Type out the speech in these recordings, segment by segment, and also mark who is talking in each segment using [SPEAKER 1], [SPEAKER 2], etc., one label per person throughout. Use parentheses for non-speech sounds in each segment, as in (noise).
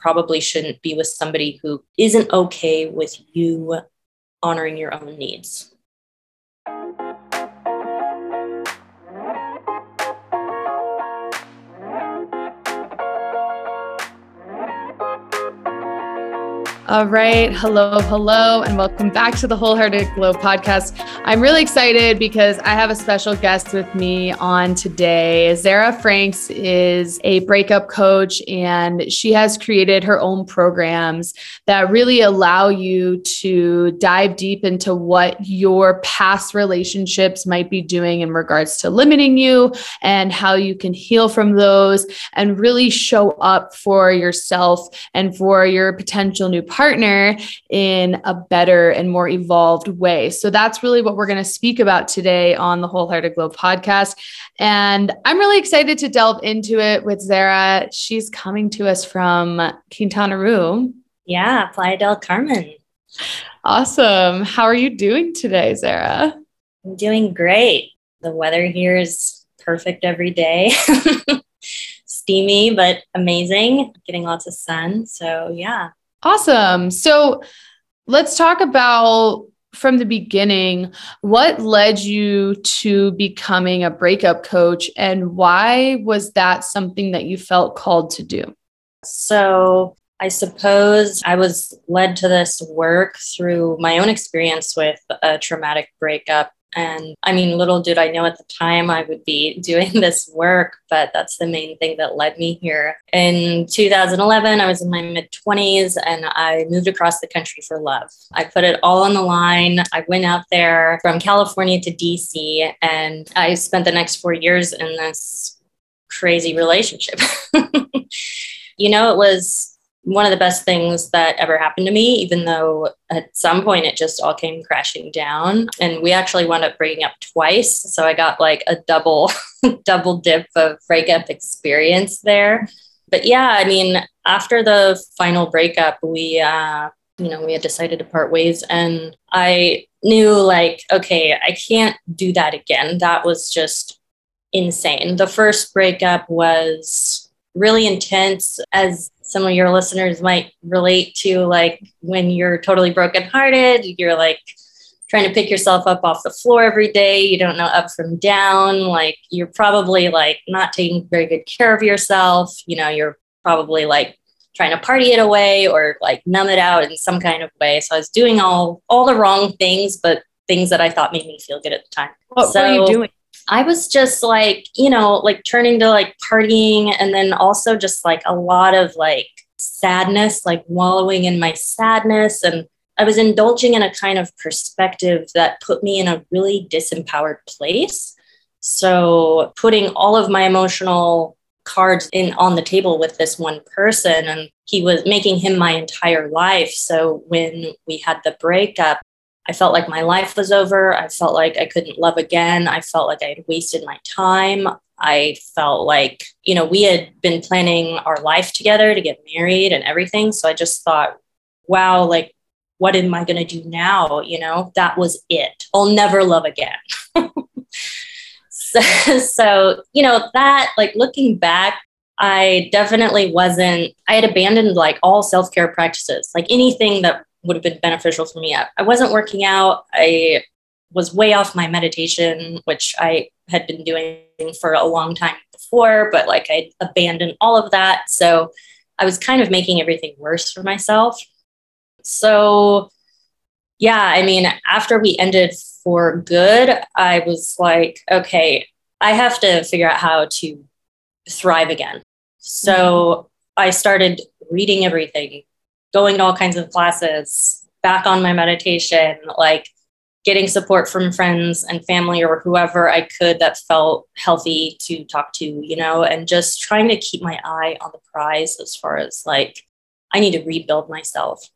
[SPEAKER 1] probably shouldn't be with somebody who isn't okay with you honoring your own needs.
[SPEAKER 2] All right. Hello, hello, and welcome back to the Wholehearted Glow podcast. I'm really excited because I have a special guest with me on today. Zara Franks is a breakup coach, and she has created her own programs that really allow you to dive deep into what your past relationships might be doing in regards to limiting you and how you can heal from those and really show up for yourself and for your potential new partner partner in a better and more evolved way. So that's really what we're going to speak about today on the Wholehearted Glow podcast. And I'm really excited to delve into it with Zara. She's coming to us from Quintana Roo.
[SPEAKER 1] Yeah, Playa del Carmen.
[SPEAKER 2] Awesome. How are you doing today, Zara?
[SPEAKER 1] I'm doing great. The weather here is perfect every day. (laughs) Steamy, but amazing. Getting lots of sun. So, yeah,
[SPEAKER 2] Awesome. So let's talk about from the beginning what led you to becoming a breakup coach and why was that something that you felt called to do?
[SPEAKER 1] So, I suppose I was led to this work through my own experience with a traumatic breakup and I mean, little did I know at the time I would be (laughs) doing this work, but that's the main thing that led me here. In 2011, I was in my mid 20s and I moved across the country for love. I put it all on the line. I went out there from California to DC and I spent the next four years in this crazy relationship. (laughs) you know, it was one of the best things that ever happened to me, even though at some point it just all came crashing down. And we actually wound up breaking up twice. So I got like a double, (laughs) double dip of breakup experience there. But yeah, I mean, after the final breakup, we, uh, you know, we had decided to part ways. And I knew, like, okay, I can't do that again. That was just insane. The first breakup was really intense as some of your listeners might relate to like when you're totally brokenhearted you're like trying to pick yourself up off the floor every day you don't know up from down like you're probably like not taking very good care of yourself you know you're probably like trying to party it away or like numb it out in some kind of way. So i was doing all all the wrong things but things that i thought made me feel good at the time.
[SPEAKER 2] What
[SPEAKER 1] so,
[SPEAKER 2] were you doing
[SPEAKER 1] I was just like, you know, like turning to like partying and then also just like a lot of like sadness, like wallowing in my sadness. And I was indulging in a kind of perspective that put me in a really disempowered place. So putting all of my emotional cards in on the table with this one person and he was making him my entire life so when we had the breakup I felt like my life was over. I felt like I couldn't love again. I felt like I had wasted my time. I felt like, you know, we had been planning our life together to get married and everything. So I just thought, wow, like, what am I going to do now? You know, that was it. I'll never love again. (laughs) so, so, you know, that, like, looking back, I definitely wasn't, I had abandoned like all self care practices, like anything that would have been beneficial for me. I wasn't working out. I was way off my meditation, which I had been doing for a long time before, but like I abandoned all of that. So I was kind of making everything worse for myself. So, yeah, I mean, after we ended for good, I was like, okay, I have to figure out how to thrive again. So mm-hmm. I started reading everything, going to all kinds of classes, back on my meditation, like getting support from friends and family or whoever I could that felt healthy to talk to, you know, and just trying to keep my eye on the prize as far as like, I need to rebuild myself.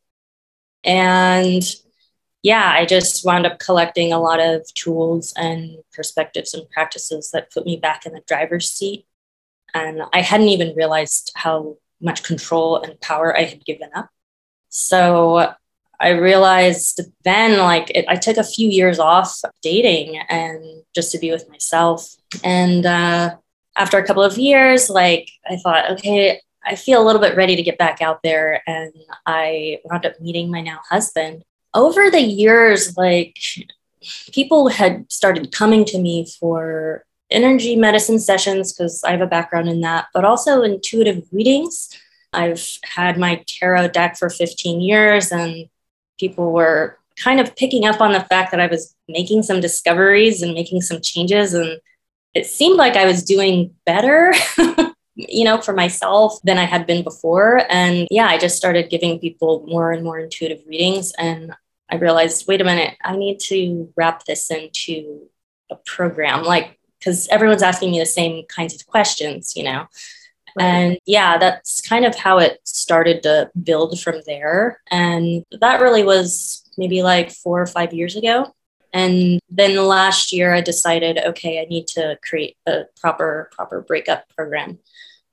[SPEAKER 1] And yeah, I just wound up collecting a lot of tools and perspectives and practices that put me back in the driver's seat. And I hadn't even realized how much control and power I had given up. So I realized then, like, it, I took a few years off dating and just to be with myself. And uh, after a couple of years, like, I thought, okay, I feel a little bit ready to get back out there. And I wound up meeting my now husband. Over the years, like people had started coming to me for energy medicine sessions because I have a background in that, but also intuitive readings. I've had my tarot deck for 15 years, and people were kind of picking up on the fact that I was making some discoveries and making some changes. And it seemed like I was doing better, (laughs) you know, for myself than I had been before. And yeah, I just started giving people more and more intuitive readings. And I realized, wait a minute, I need to wrap this into a program. Like, because everyone's asking me the same kinds of questions, you know. And yeah, that's kind of how it started to build from there. And that really was maybe like four or five years ago. And then last year I decided, okay, I need to create a proper, proper breakup program.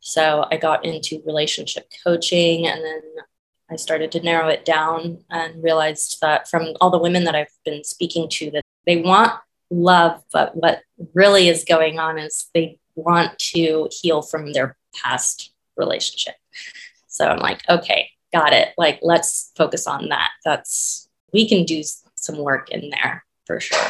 [SPEAKER 1] So I got into relationship coaching and then I started to narrow it down and realized that from all the women that I've been speaking to that they want love, but what really is going on is they want to heal from their past relationship. So I'm like, okay, got it. Like, let's focus on that. That's, we can do some work in there for sure.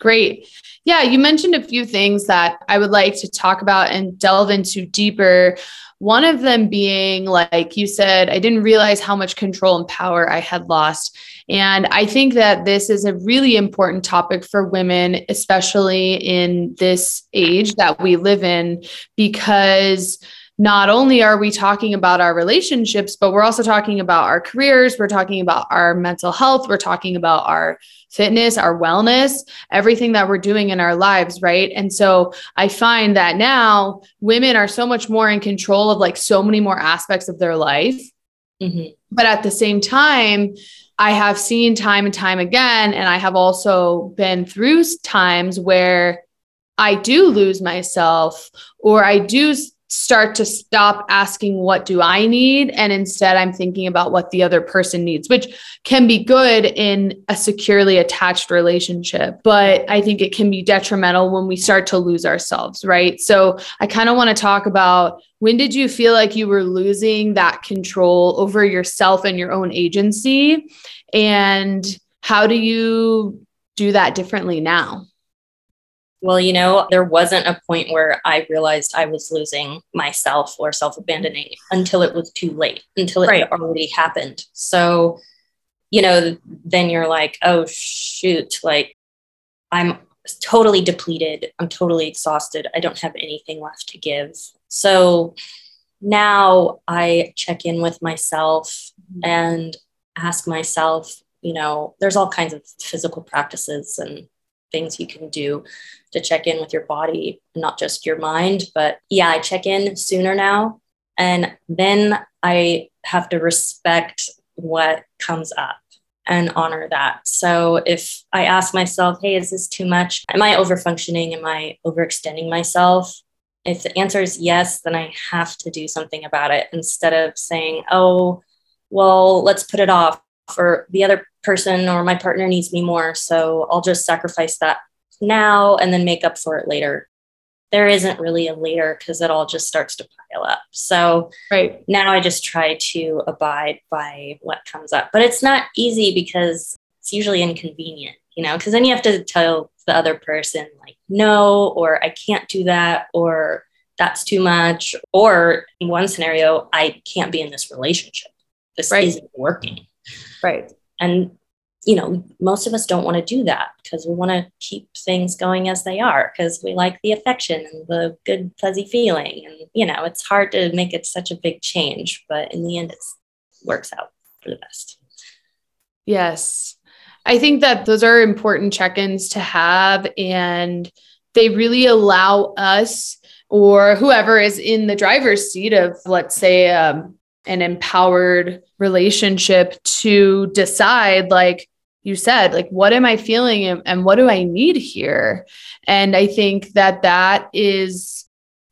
[SPEAKER 2] Great. Yeah, you mentioned a few things that I would like to talk about and delve into deeper. One of them being, like you said, I didn't realize how much control and power I had lost. And I think that this is a really important topic for women, especially in this age that we live in, because not only are we talking about our relationships, but we're also talking about our careers, we're talking about our mental health, we're talking about our fitness, our wellness, everything that we're doing in our lives, right? And so I find that now women are so much more in control of like so many more aspects of their life. Mm-hmm. But at the same time, I have seen time and time again, and I have also been through times where I do lose myself or I do start to stop asking what do i need? And instead i'm thinking about what the other person needs which can be good in a securely attached relationship but i think it can be detrimental when we start to lose ourselves right? So i kind of want to talk about when did you feel like you were losing that control over yourself and your own agency? And how do you do that differently now
[SPEAKER 1] well, you know, there wasn't a point where I realized I was losing myself or self abandoning until it was too late, until it right. had already happened. So, you know, then you're like, oh, shoot, like I'm totally depleted. I'm totally exhausted. I don't have anything left to give. So now I check in with myself mm-hmm. and ask myself, you know, there's all kinds of physical practices and things you can do to check in with your body, not just your mind. But yeah, I check in sooner now. And then I have to respect what comes up and honor that. So if I ask myself, hey, is this too much? Am I overfunctioning? Am I overextending myself? If the answer is yes, then I have to do something about it instead of saying, oh, well, let's put it off or the other person or my partner needs me more. So I'll just sacrifice that now and then make up for it later. There isn't really a later because it all just starts to pile up. So right now I just try to abide by what comes up. But it's not easy because it's usually inconvenient, you know, because then you have to tell the other person, like, no, or I can't do that, or that's too much. Or in one scenario, I can't be in this relationship. This right. isn't working.
[SPEAKER 2] Right.
[SPEAKER 1] And, you know, most of us don't want to do that because we want to keep things going as they are because we like the affection and the good, fuzzy feeling. And, you know, it's hard to make it such a big change, but in the end, it works out for the best.
[SPEAKER 2] Yes. I think that those are important check ins to have. And they really allow us or whoever is in the driver's seat of, let's say, um, an empowered relationship to decide like you said like what am i feeling and, and what do i need here? And i think that that is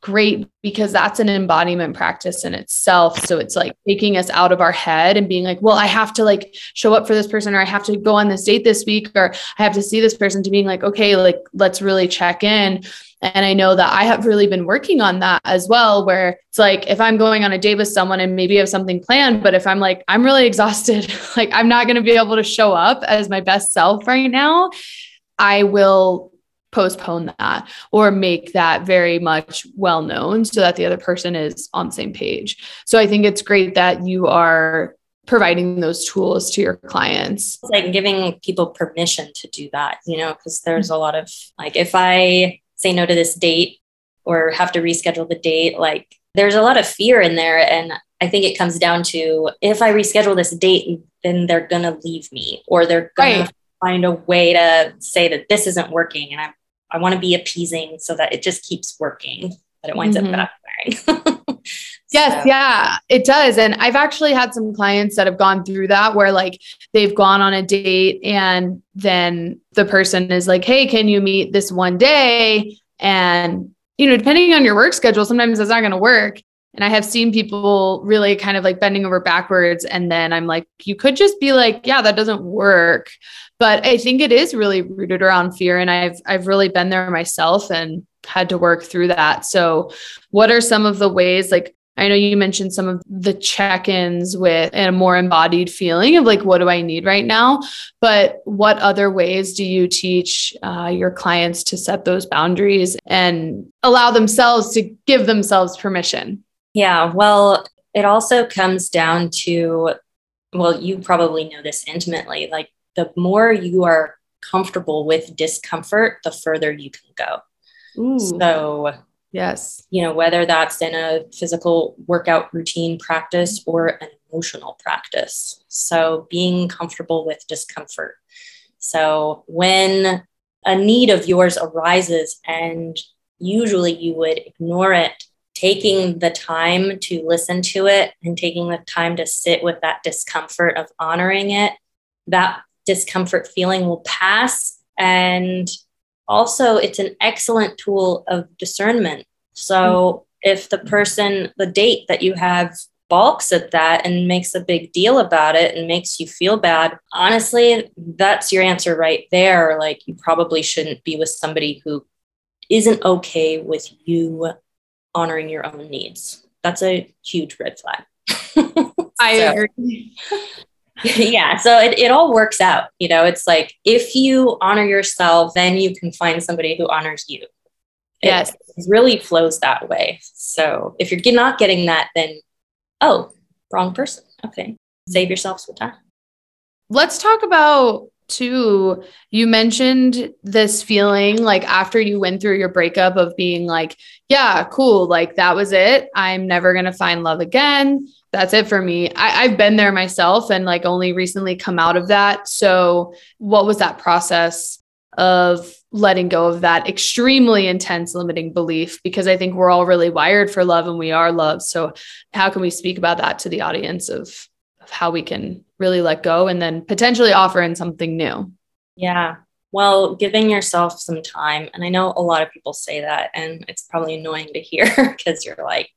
[SPEAKER 2] great because that's an embodiment practice in itself. So it's like taking us out of our head and being like well i have to like show up for this person or i have to go on this date this week or i have to see this person to being like okay like let's really check in And I know that I have really been working on that as well, where it's like if I'm going on a date with someone and maybe have something planned, but if I'm like, I'm really (laughs) exhausted, (laughs) like I'm not going to be able to show up as my best self right now, I will postpone that or make that very much well known so that the other person is on the same page. So I think it's great that you are providing those tools to your clients.
[SPEAKER 1] It's like giving people permission to do that, you know, because there's mm-hmm. a lot of like if I say no to this date or have to reschedule the date, like there's a lot of fear in there. And I think it comes down to if I reschedule this date, then they're going to leave me or they're going right. to find a way to say that this isn't working. And I, I want to be appeasing so that it just keeps working, but it winds mm-hmm. up (laughs)
[SPEAKER 2] Yes, yeah, it does. And I've actually had some clients that have gone through that where like they've gone on a date and then the person is like, hey, can you meet this one day? And, you know, depending on your work schedule, sometimes it's not going to work. And I have seen people really kind of like bending over backwards. And then I'm like, you could just be like, yeah, that doesn't work. But I think it is really rooted around fear. And I've I've really been there myself and had to work through that. So what are some of the ways like I know you mentioned some of the check ins with a more embodied feeling of like, what do I need right now? But what other ways do you teach uh, your clients to set those boundaries and allow themselves to give themselves permission?
[SPEAKER 1] Yeah, well, it also comes down to, well, you probably know this intimately. Like, the more you are comfortable with discomfort, the further you can go. Ooh. So,
[SPEAKER 2] Yes.
[SPEAKER 1] You know, whether that's in a physical workout routine practice or an emotional practice. So being comfortable with discomfort. So when a need of yours arises and usually you would ignore it, taking the time to listen to it and taking the time to sit with that discomfort of honoring it, that discomfort feeling will pass and also it's an excellent tool of discernment. So hmm. if the person the date that you have balks at that and makes a big deal about it and makes you feel bad honestly that's your answer right there. Like you probably shouldn't be with somebody who isn't okay with you honoring your own needs. That's a huge red flag. (laughs)
[SPEAKER 2] I agree (laughs)
[SPEAKER 1] yeah so it, it all works out you know it's like if you honor yourself then you can find somebody who honors you.
[SPEAKER 2] Yes
[SPEAKER 1] it, it really flows that way. So if you're not getting that then oh wrong person. Okay. Save yourself some time.
[SPEAKER 2] Let's talk about too you mentioned this feeling like after you went through your breakup of being like yeah cool like that was it i'm never going to find love again that's it for me. I, have been there myself and like only recently come out of that. So, what was that process of letting go of that extremely intense limiting belief? Because I think we're all really wired for love and we are loved. So, how can we speak about that to the audience of, of how we can really let go and then potentially offer in something new?
[SPEAKER 1] Yeah. Well, giving yourself some time. And I know a lot of people say that, and it's probably annoying to hear (laughs) because you're like,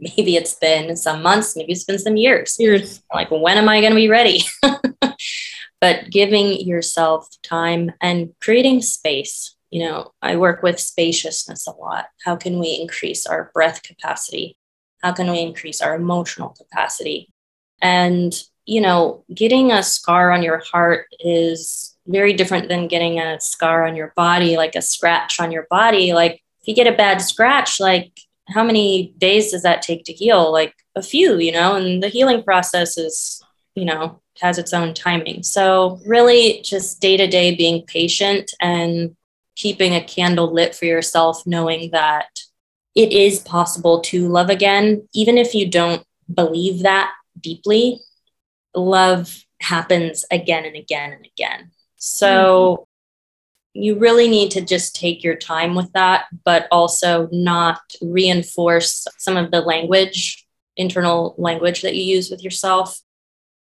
[SPEAKER 1] maybe it's been some months, maybe it's been some years. Years. Like, when am I going to be ready? (laughs) but giving yourself time and creating space. You know, I work with spaciousness a lot. How can we increase our breath capacity? How can we increase our emotional capacity? And, you know, getting a scar on your heart is very different than getting a scar on your body, like a scratch on your body. Like, if you get a bad scratch, like how many days does that take to heal? Like a few, you know, and the healing process is, you know, has its own timing. So, really, just day to day being patient and keeping a candle lit for yourself, knowing that it is possible to love again, even if you don't believe that deeply. Love happens again and again and again. So, you really need to just take your time with that, but also not reinforce some of the language, internal language that you use with yourself.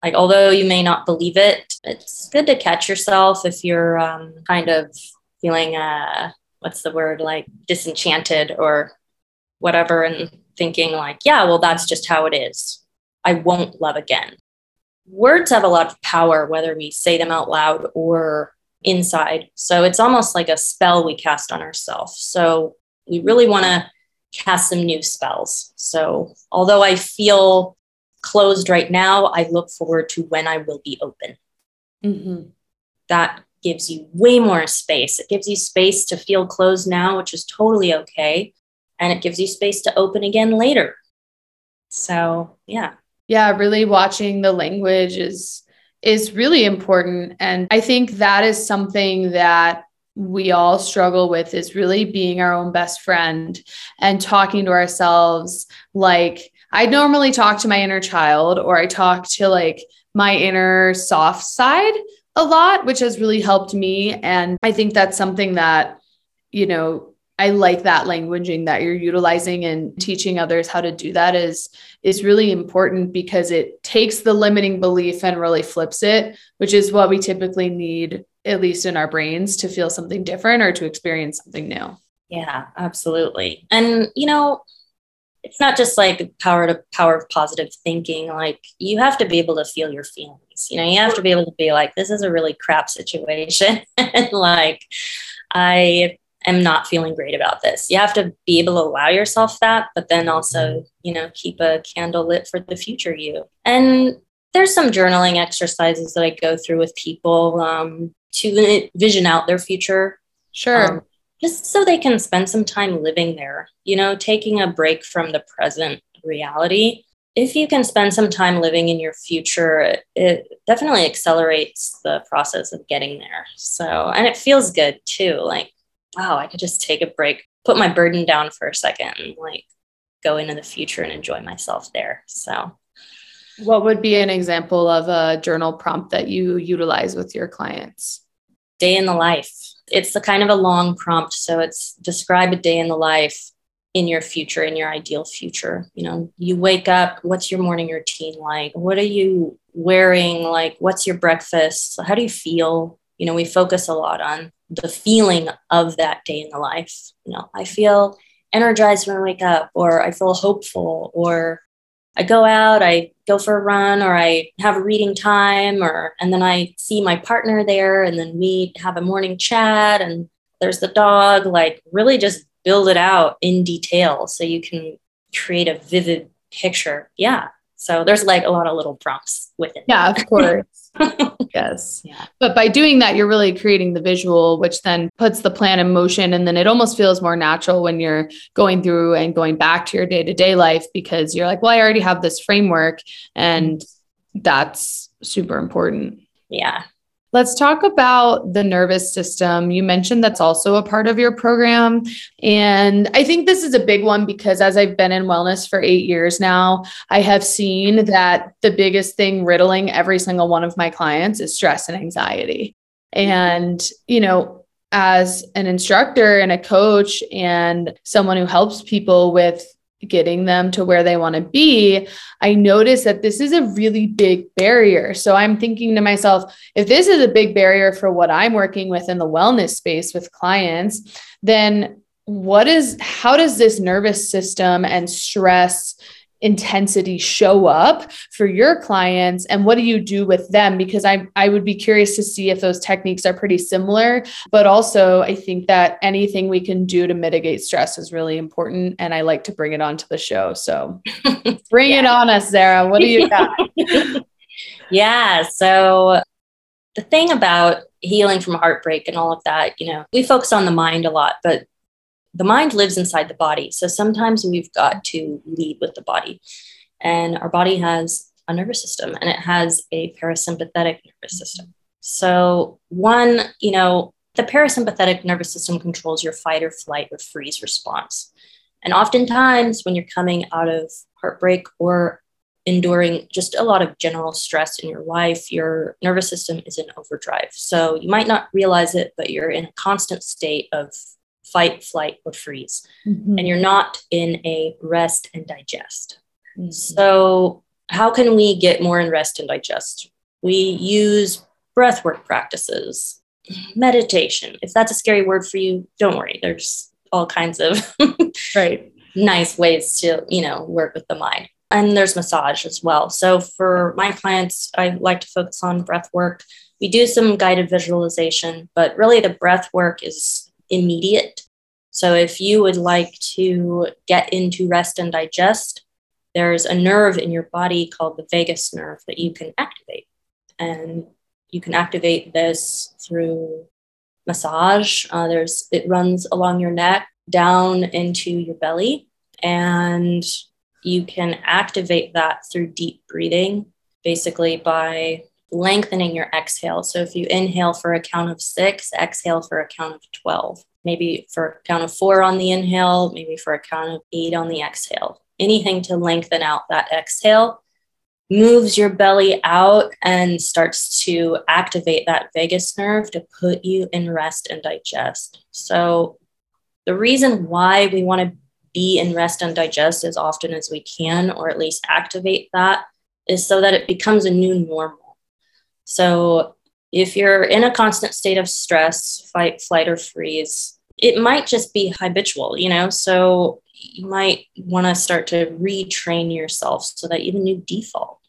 [SPEAKER 1] Like, although you may not believe it, it's good to catch yourself if you're um, kind of feeling, uh, what's the word, like disenchanted or whatever, and thinking, like, yeah, well, that's just how it is. I won't love again. Words have a lot of power, whether we say them out loud or inside. So it's almost like a spell we cast on ourselves. So we really want to cast some new spells. So, although I feel closed right now, I look forward to when I will be open. Mm-hmm. That gives you way more space. It gives you space to feel closed now, which is totally okay. And it gives you space to open again later. So, yeah.
[SPEAKER 2] Yeah, really watching the language is is really important and I think that is something that we all struggle with is really being our own best friend and talking to ourselves like I normally talk to my inner child or I talk to like my inner soft side a lot, which has really helped me. And I think that's something that, you know, I like that languaging that you're utilizing and teaching others how to do that is is really important because it takes the limiting belief and really flips it, which is what we typically need at least in our brains to feel something different or to experience something new.
[SPEAKER 1] Yeah, absolutely. And you know, it's not just like power to power of positive thinking. Like you have to be able to feel your feelings. You know, you have to be able to be like, this is a really crap situation. and (laughs) like, I am not feeling great about this. You have to be able to allow yourself that, but then also, you know, keep a candle lit for the future you. And there's some journaling exercises that I go through with people um, to vision out their future.
[SPEAKER 2] Sure. Um,
[SPEAKER 1] just so they can spend some time living there, you know, taking a break from the present reality. If you can spend some time living in your future, it definitely accelerates the process of getting there. So, and it feels good too. Like, wow, I could just take a break, put my burden down for a second, and like go into the future and enjoy myself there. So,
[SPEAKER 2] what would be an example of a journal prompt that you utilize with your clients?
[SPEAKER 1] Day in the life it's the kind of a long prompt. So it's describe a day in the life in your future, in your ideal future. You know, you wake up, what's your morning routine like? What are you wearing? Like, what's your breakfast? How do you feel? You know, we focus a lot on the feeling of that day in the life. You know, I feel energized when I wake up, or I feel hopeful, or I go out, I go for a run, or I have a reading time, or and then I see my partner there, and then we have a morning chat, and there's the dog. Like, really just build it out in detail so you can create a vivid picture. Yeah. So there's like a lot of little prompts with it.
[SPEAKER 2] Yeah, of course. (laughs) yes. Yeah. But by doing that, you're really creating the visual, which then puts the plan in motion. And then it almost feels more natural when you're going through and going back to your day to day life because you're like, well, I already have this framework. And that's super important.
[SPEAKER 1] Yeah.
[SPEAKER 2] Let's talk about the nervous system. You mentioned that's also a part of your program. And I think this is a big one because as I've been in wellness for eight years now, I have seen that the biggest thing riddling every single one of my clients is stress and anxiety. And, you know, as an instructor and a coach and someone who helps people with getting them to where they want to be, I notice that this is a really big barrier. So I'm thinking to myself, if this is a big barrier for what I'm working with in the wellness space with clients, then what is how does this nervous system and stress intensity show up for your clients? And what do you do with them? Because I I would be curious to see if those techniques are pretty similar. But also I think that anything we can do to mitigate stress is really important and I like to bring it onto the show. So (laughs) bring yeah. it on us Zara. What do you (laughs) got?
[SPEAKER 1] Yeah so the thing about healing from heartbreak and all of that you know we focus on the mind a lot but the mind lives inside the body. So sometimes we've got to lead with the body. And our body has a nervous system and it has a parasympathetic nervous system. So, one, you know, the parasympathetic nervous system controls your fight or flight or freeze response. And oftentimes, when you're coming out of heartbreak or enduring just a lot of general stress in your life, your nervous system is in overdrive. So, you might not realize it, but you're in a constant state of fight, flight, or freeze. Mm-hmm. And you're not in a rest and digest. Mm-hmm. So, how can we get more in rest and digest? We use breathwork practices, meditation. If that's a scary word for you, don't worry. There's all kinds of (laughs)
[SPEAKER 2] right
[SPEAKER 1] nice ways to, you know, work with the mind. And there's massage as well. So for my clients, I like to focus on breath work. We do some guided visualization, but really the breath work is immediate. So if you would like to get into rest and digest, there's a nerve in your body called the vagus nerve that you can activate. And you can activate this through massage. Uh, there's it runs along your neck down into your belly, and you can activate that through deep breathing, basically by lengthening your exhale. So if you inhale for a count of six, exhale for a count of 12, maybe for a count of four on the inhale, maybe for a count of eight on the exhale. Anything to lengthen out that exhale moves your belly out and starts to activate that vagus nerve to put you in rest and digest. So, the reason why we want to be in rest and digest as often as we can, or at least activate that, is so that it becomes a new normal. So, if you're in a constant state of stress, fight, flight, or freeze, it might just be habitual, you know? So, you might want to start to retrain yourself so that you new default.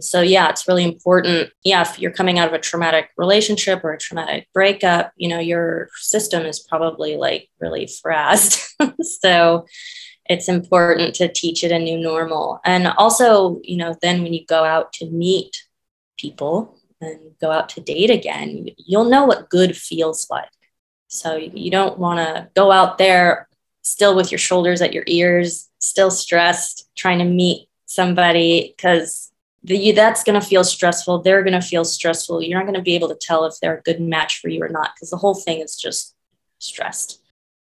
[SPEAKER 1] So, yeah, it's really important. Yeah, if you're coming out of a traumatic relationship or a traumatic breakup, you know, your system is probably like really frazzed. (laughs) so, it's important to teach it a new normal. And also, you know, then when you go out to meet people and go out to date again, you'll know what good feels like. So, you don't want to go out there still with your shoulders at your ears, still stressed, trying to meet somebody because that's going to feel stressful. They're going to feel stressful. You're not going to be able to tell if they're a good match for you or not because the whole thing is just stressed.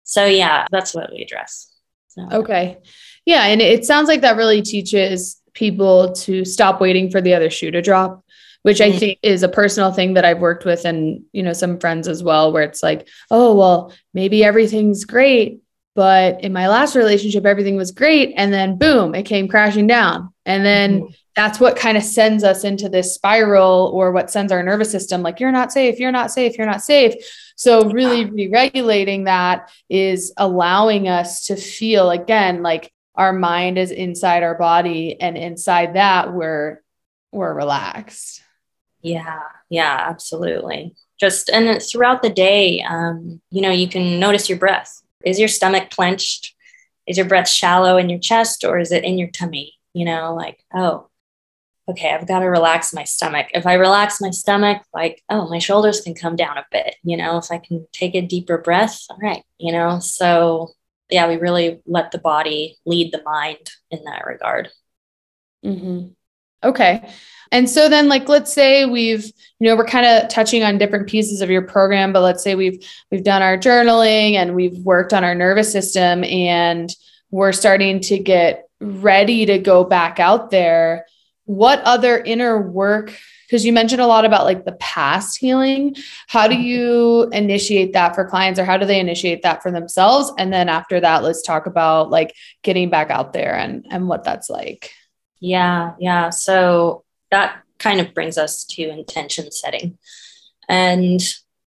[SPEAKER 1] So, yeah, that's what we address.
[SPEAKER 2] So. Okay. Yeah. And it sounds like that really teaches people to stop waiting for the other shoe to drop which I mm-hmm. think is a personal thing that I've worked with and you know some friends as well where it's like oh well maybe everything's great but in my last relationship, everything was great. And then boom, it came crashing down. And then mm-hmm. that's what kind of sends us into this spiral or what sends our nervous system like, you're not safe, you're not safe, you're not safe. So, really re regulating that is allowing us to feel again like our mind is inside our body. And inside that, we're, we're relaxed.
[SPEAKER 1] Yeah. Yeah, absolutely. Just and throughout the day, um, you know, you can notice your breath is your stomach clenched? Is your breath shallow in your chest or is it in your tummy? You know, like, oh, okay, I've got to relax my stomach. If I relax my stomach, like, oh, my shoulders can come down a bit. You know, if I can take a deeper breath, all right, you know, so yeah, we really let the body lead the mind in that regard.
[SPEAKER 2] Mm-hmm. Okay. And so then like let's say we've you know we're kind of touching on different pieces of your program but let's say we've we've done our journaling and we've worked on our nervous system and we're starting to get ready to go back out there. What other inner work because you mentioned a lot about like the past healing. How do you initiate that for clients or how do they initiate that for themselves? And then after that let's talk about like getting back out there and and what that's like
[SPEAKER 1] yeah, yeah. So that kind of brings us to intention setting. And,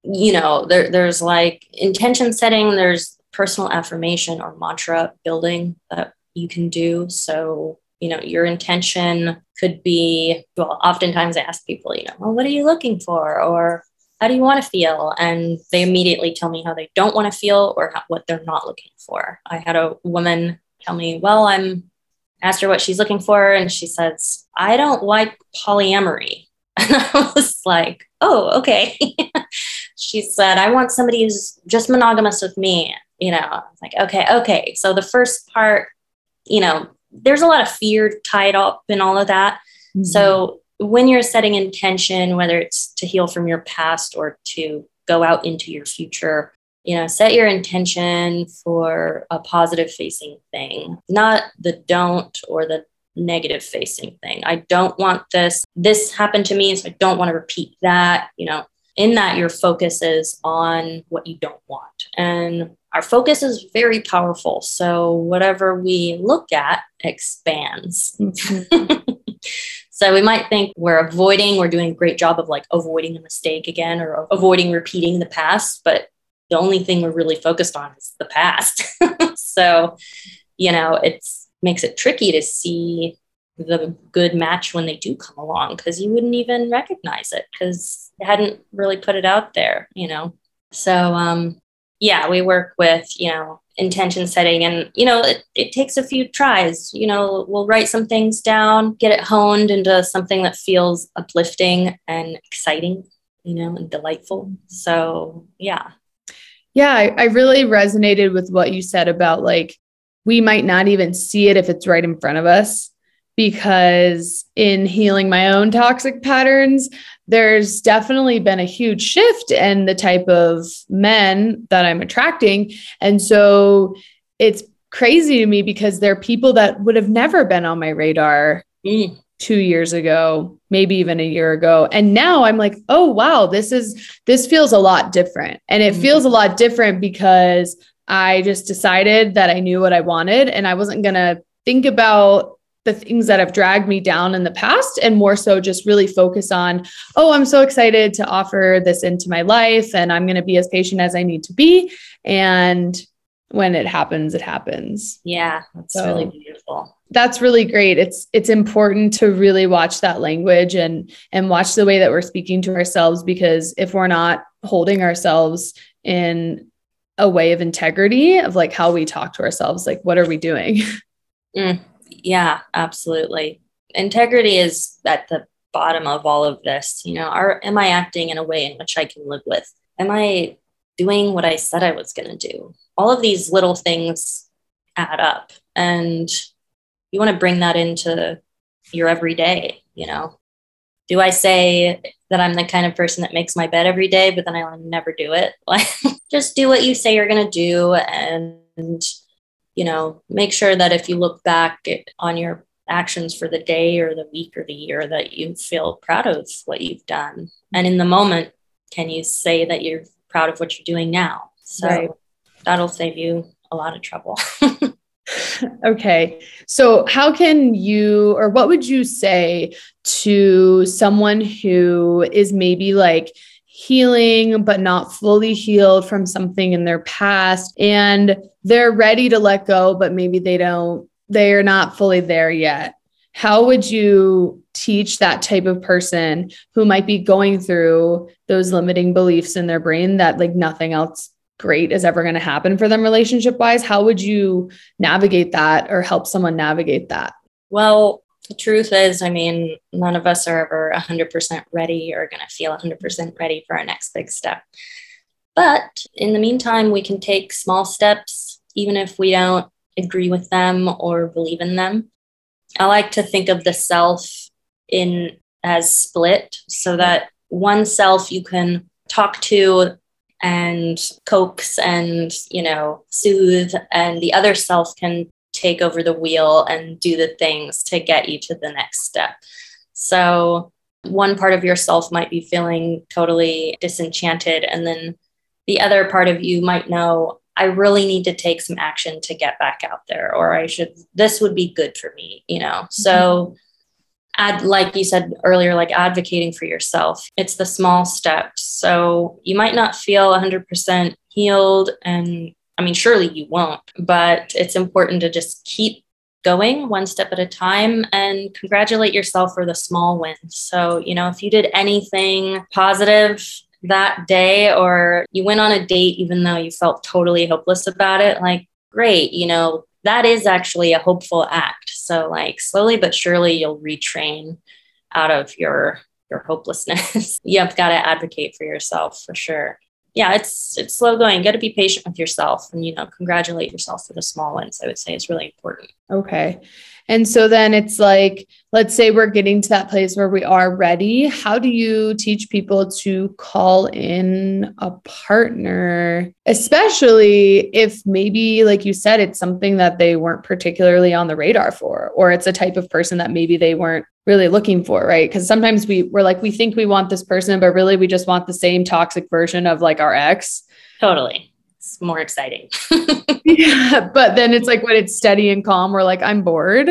[SPEAKER 1] you know, there, there's like intention setting, there's personal affirmation or mantra building that you can do. So, you know, your intention could be, well, oftentimes I ask people, you know, well, what are you looking for? Or how do you want to feel? And they immediately tell me how they don't want to feel or how, what they're not looking for. I had a woman tell me, well, I'm asked her what she's looking for, and she says, I don't like polyamory. (laughs) And I was like, oh, okay. (laughs) she said, I want somebody who's just monogamous with me. You know, I was like, okay, okay. So the first part, you know, there's a lot of fear tied up in all of that. Mm-hmm. So when you're setting intention, whether it's to heal from your past or to go out into your future, you know set your intention for a positive facing thing not the don't or the negative facing thing. I don't want this this happened to me so i don't want to repeat that you know. In that your focus is on what you don't want. And our focus is very powerful so whatever we look at expands. (laughs) So we might think we're avoiding we're doing a great job of like avoiding a mistake again or avoiding repeating the past but the only thing we're really focused on is the past. (laughs) so, you know, it makes it tricky to see the good match when they do come along because you wouldn't even recognize it because they hadn't really put it out there, you know. So, um, yeah, we work with, you know, intention setting and you know it, it takes a few tries you know we'll write some things down get it honed into something that feels uplifting and exciting you know and delightful so yeah
[SPEAKER 2] yeah I, I really resonated with what you said about like we might not even see it if it's right in front of us because in healing my own toxic patterns, there's definitely been a huge shift in the type of men that I'm attracting. And so it's crazy to me because they're people that would have never been on my radar mm. Two years ago, maybe even a year ago. And now I'm like, oh, wow, this is, this feels a lot different. And it mm. feels a lot different because I just decided that I knew what I wanted and I wasn't going to think about the things that have dragged me down in the past and more so just really focus on, oh, I'm so excited to offer this into my life and I'm going to be as patient as I need to be. And when it happens, it happens.
[SPEAKER 1] Yeah, that's so really beautiful.
[SPEAKER 2] That's really great. It's it's important to really watch that language and and watch the way that we're speaking to ourselves because if we're not holding ourselves in a way of integrity of like how we talk to ourselves, like what are we doing? (laughs)
[SPEAKER 1] Mm, yeah, absolutely. Integrity is at the bottom of all of this. You know, are am I acting in a way in which I can live with? Am I doing what I said I was going to do? All of these little things add up, and you want to bring that into your everyday. You know, do I say that I'm the kind of person that makes my bed every day, but then I never do it? (laughs) Like, just do what you say you're going to do, and you know, make sure that if you look back on your actions for the day or the week or the year that you feel proud of what you've done. And in the moment, can you say that you're proud of what you're doing now? So right. that'll save you a lot of trouble. (laughs)
[SPEAKER 2] okay. So, how can you, or what would you say to someone who is maybe like healing, but not fully healed from something in their past. And they're ready to let go, but maybe they don't, they are not fully there yet. How would you teach that type of person who might be going through those limiting beliefs in their brain that like nothing else great is ever going to happen for them relationship wise? How would you navigate that or help someone navigate that?
[SPEAKER 1] Well, the truth is, I mean, none of us are ever 100% ready or going to feel 100% ready for our next big step. But in the meantime, we can take small steps, even if we don't agree with them or believe in them. I like to think of the self in as split so that one self you can talk to and coax and you know soothe and the other self can take over the wheel and do the things to get you to the next step. So, one part of yourself might be feeling totally disenchanted, and then the other part of you might know, I really need to take some action to get back out there, or I should, this would be good for me, you know? Mm-hmm. So, Ad, like you said earlier, like advocating for yourself. It's the small steps. So you might not feel 100% healed and I mean, surely you won't, but it's important to just keep going one step at a time and congratulate yourself for the small wins. So, you know, if you did anything positive that day or you went on a date even though you felt totally hopeless about it, like, great, you know, that is actually a hopeful act. So, like, slowly but surely you'll retrain out of your your hopelessness. You've got to advocate for yourself for sure yeah, it's it's slow going. Got to be patient with yourself, and you know, congratulate yourself for the small ones. I would say is really important.
[SPEAKER 2] Okay, and so then it's like, let's say we're getting to that place where we are ready. How do you teach people to call in a partner, especially if maybe, like you said, it's something that they weren't particularly on the radar for, or it's a type of person that maybe they weren't really looking for, right? Because sometimes we we're like we think we want this person, but really we just want the same toxic version of like our ex.
[SPEAKER 1] Totally. It's more exciting. (laughs)
[SPEAKER 2] yeah. But then it's like when it's steady and calm, we're like, I'm bored.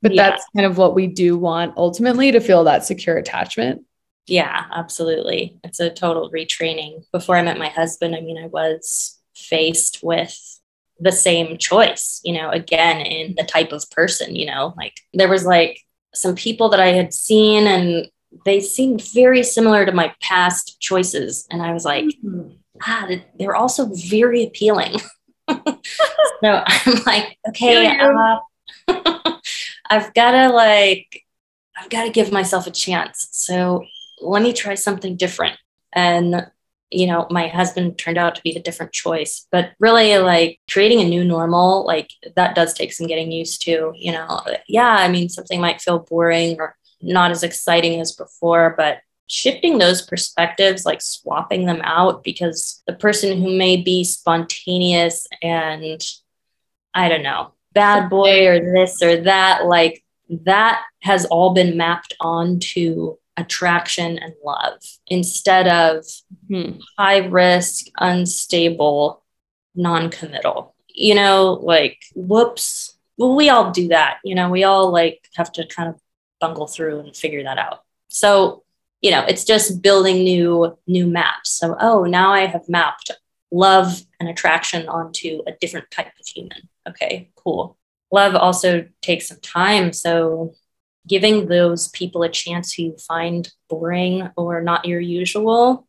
[SPEAKER 2] But yeah. that's kind of what we do want ultimately to feel that secure attachment.
[SPEAKER 1] Yeah, absolutely. It's a total retraining. Before I met my husband, I mean, I was faced with the same choice, you know, again, in the type of person, you know, like there was like some people that I had seen and they seemed very similar to my past choices. And I was like, mm-hmm. Ah, they're also very appealing. (laughs) so I'm like, okay, uh, (laughs) I've got to like, I've got to give myself a chance. So let me try something different. And, you know, my husband turned out to be the different choice. But really, like creating a new normal, like that does take some getting used to, you know. Yeah, I mean, something might feel boring or not as exciting as before, but shifting those perspectives, like swapping them out, because the person who may be spontaneous and I don't know, bad boy or this or that, like that has all been mapped onto attraction and love instead of hmm. high risk, unstable, non committal. You know, like, whoops. Well, we all do that. You know, we all like have to kind of bungle through and figure that out. So, you know, it's just building new new maps. So, oh, now I have mapped love and attraction onto a different type of human. Okay, cool. Love also takes some time. So, giving those people a chance who you find boring or not your usual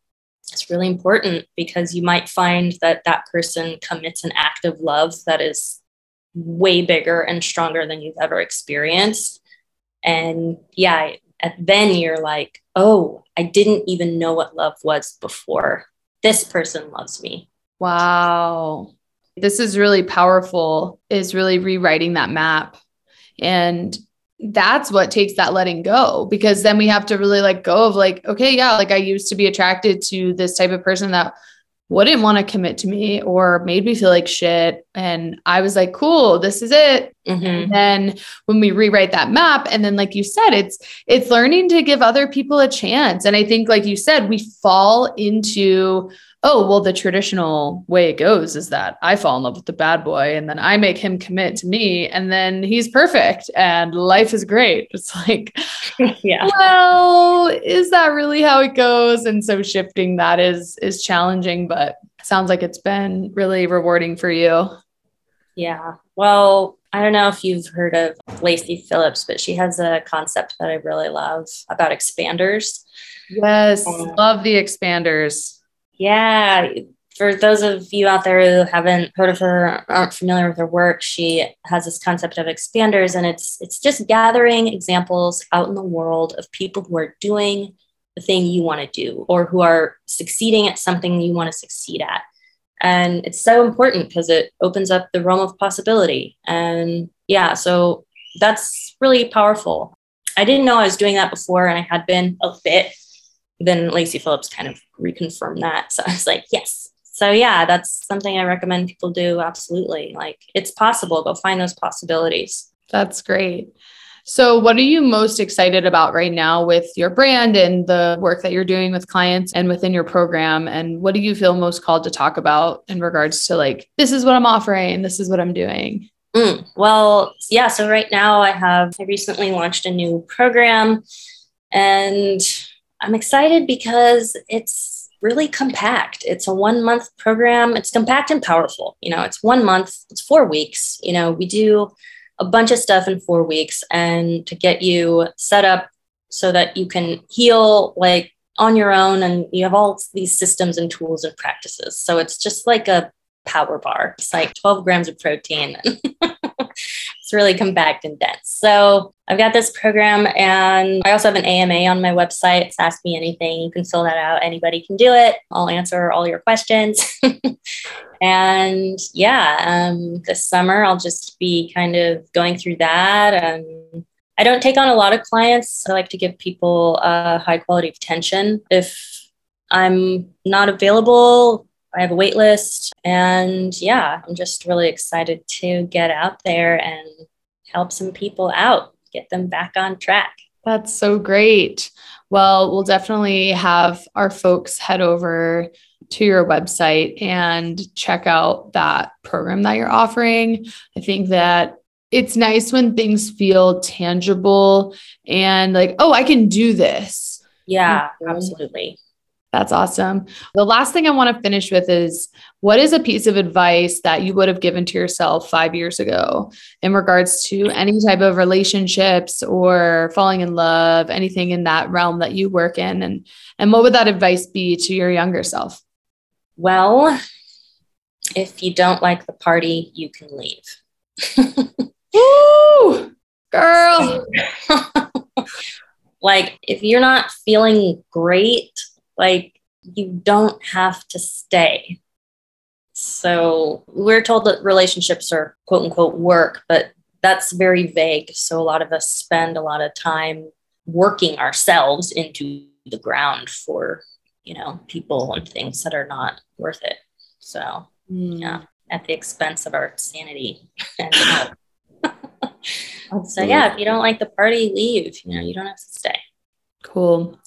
[SPEAKER 1] it's really important because you might find that that person commits an act of love that is way bigger and stronger than you've ever experienced and yeah then you're like oh i didn't even know what love was before this person loves me.
[SPEAKER 2] Wow. This is really powerful is really rewriting that map. And that's what takes that letting go because then we have to really let go of like okay yeah like i used to be attracted to this type of person that wouldn't want to commit to me or made me feel like shit and i was like cool this is it mm-hmm. and then when we rewrite that map and then like you said it's it's learning to give other people a chance and i think like you said we fall into oh, well, the traditional way it goes is that I fall in love with the bad boy and then I make him commit to me and then he's perfect and life is great. (laughs) It's like, (laughs) yeah. Well, is that really how it goes? And so shifting that is is challenging, but sounds like it's been really rewarding for you.
[SPEAKER 1] Yeah. Well, I don't know if you've heard of Lacy Phillips, but she has a concept that I really love about expanders.
[SPEAKER 2] Yes, um, love the expanders
[SPEAKER 1] yeah. For those of you out there who haven't heard of her, aren't familiar with her work, she has this concept of expanders, and it's it's just gathering examples out in the world of people who are doing the thing you want to do or who are succeeding at something you want to succeed at. And it's so important because it opens up the realm of possibility. And yeah, so that's really powerful. I didn't know I was doing that before, and I had been a bit then Lacy Phillips kind of reconfirmed that. So I was like, yes. So yeah, that's something I recommend people do. Absolutely. Like it's possible. Go find those possibilities.
[SPEAKER 2] That's great. So, what are you most excited about right now with your brand and the work that you're doing with clients and within your program? And what do you feel most called to talk about in regards to like, this is what I'm offering, this is what I'm doing?
[SPEAKER 1] Mm, well, yeah. So, right now, I have, I recently launched a new program and I'm excited because it's really compact. It's a one month program. It's compact and powerful. You know, it's one month, it's four weeks. You know, we do a bunch of stuff in four weeks and to get you set up so that you can heal like on your own and you have all these systems and tools and practices. So it's just like a power bar. It's like 12 grams of protein. (laughs) it's really compact and dense. So I've got this program and I also have an AMA on my website. It's Ask Me Anything. You can fill that out. Anybody can do it. I'll answer all your questions. (laughs) and yeah, um, this summer I'll just be kind of going through that. And I don't take on a lot of clients. I like to give people a high quality of attention. If I'm not available, I have a wait list. And yeah, I'm just really excited to get out there and help some people out, get them back on track.
[SPEAKER 2] That's so great. Well, we'll definitely have our folks head over to your website and check out that program that you're offering. I think that it's nice when things feel tangible and like, oh, I can do this.
[SPEAKER 1] Yeah, absolutely.
[SPEAKER 2] That's awesome. The last thing I want to finish with is what is a piece of advice that you would have given to yourself five years ago in regards to any type of relationships or falling in love, anything in that realm that you work in? And, and what would that advice be to your younger self?
[SPEAKER 1] Well, if you don't like the party, you can leave. (laughs)
[SPEAKER 2] Woo! Girl. (laughs)
[SPEAKER 1] like, if you're not feeling great, like, you don't have to stay. So, we're told that relationships are quote unquote work, but that's very vague. So, a lot of us spend a lot of time working ourselves into the ground for, you know, people and things that are not worth it. So, mm. yeah, at the expense of our sanity (laughs) and health. (laughs) so yeah, if you don't like the party, leave. You know, you don't have to stay.
[SPEAKER 2] Cool.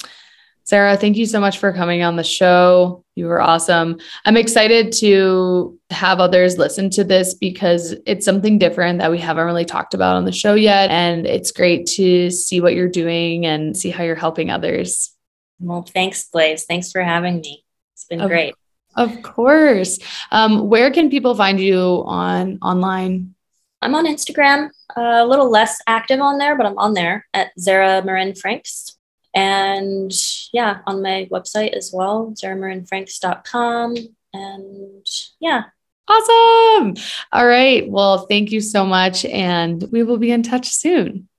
[SPEAKER 2] Zara, thank you so much for coming on the show. You were awesome. I'm excited to have others listen to this because it's something different that we haven't really talked about on the show yet. And it's great to see what you're doing and see how you're helping others.
[SPEAKER 1] Well, thanks, Blaze. Thanks for having me. It's been
[SPEAKER 2] of,
[SPEAKER 1] great.
[SPEAKER 2] Of course. Um, where can people find you on online?
[SPEAKER 1] I'm on Instagram, uh, a little less active on there, but I'm on there at Zara Marin Franks. And yeah, on my website as well, zaramarinfranks.com. And yeah.
[SPEAKER 2] Awesome. All right. Well, thank you so much. And we will be in touch soon.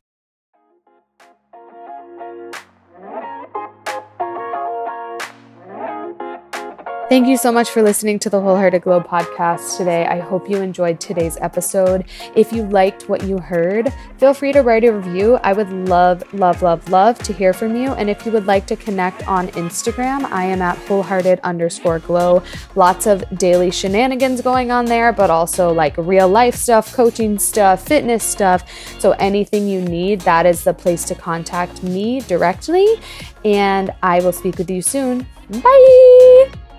[SPEAKER 2] Thank you so much for listening to the Wholehearted Glow podcast today. I hope you enjoyed today's episode. If you liked what you heard, feel free to write a review. I would love, love, love, love to hear from you. And if you would like to connect on Instagram, I am at wholehearted underscore glow. Lots of daily shenanigans going on there, but also like real life stuff, coaching stuff, fitness stuff. So anything you need, that is the place to contact me directly. And I will speak with you soon. Bye.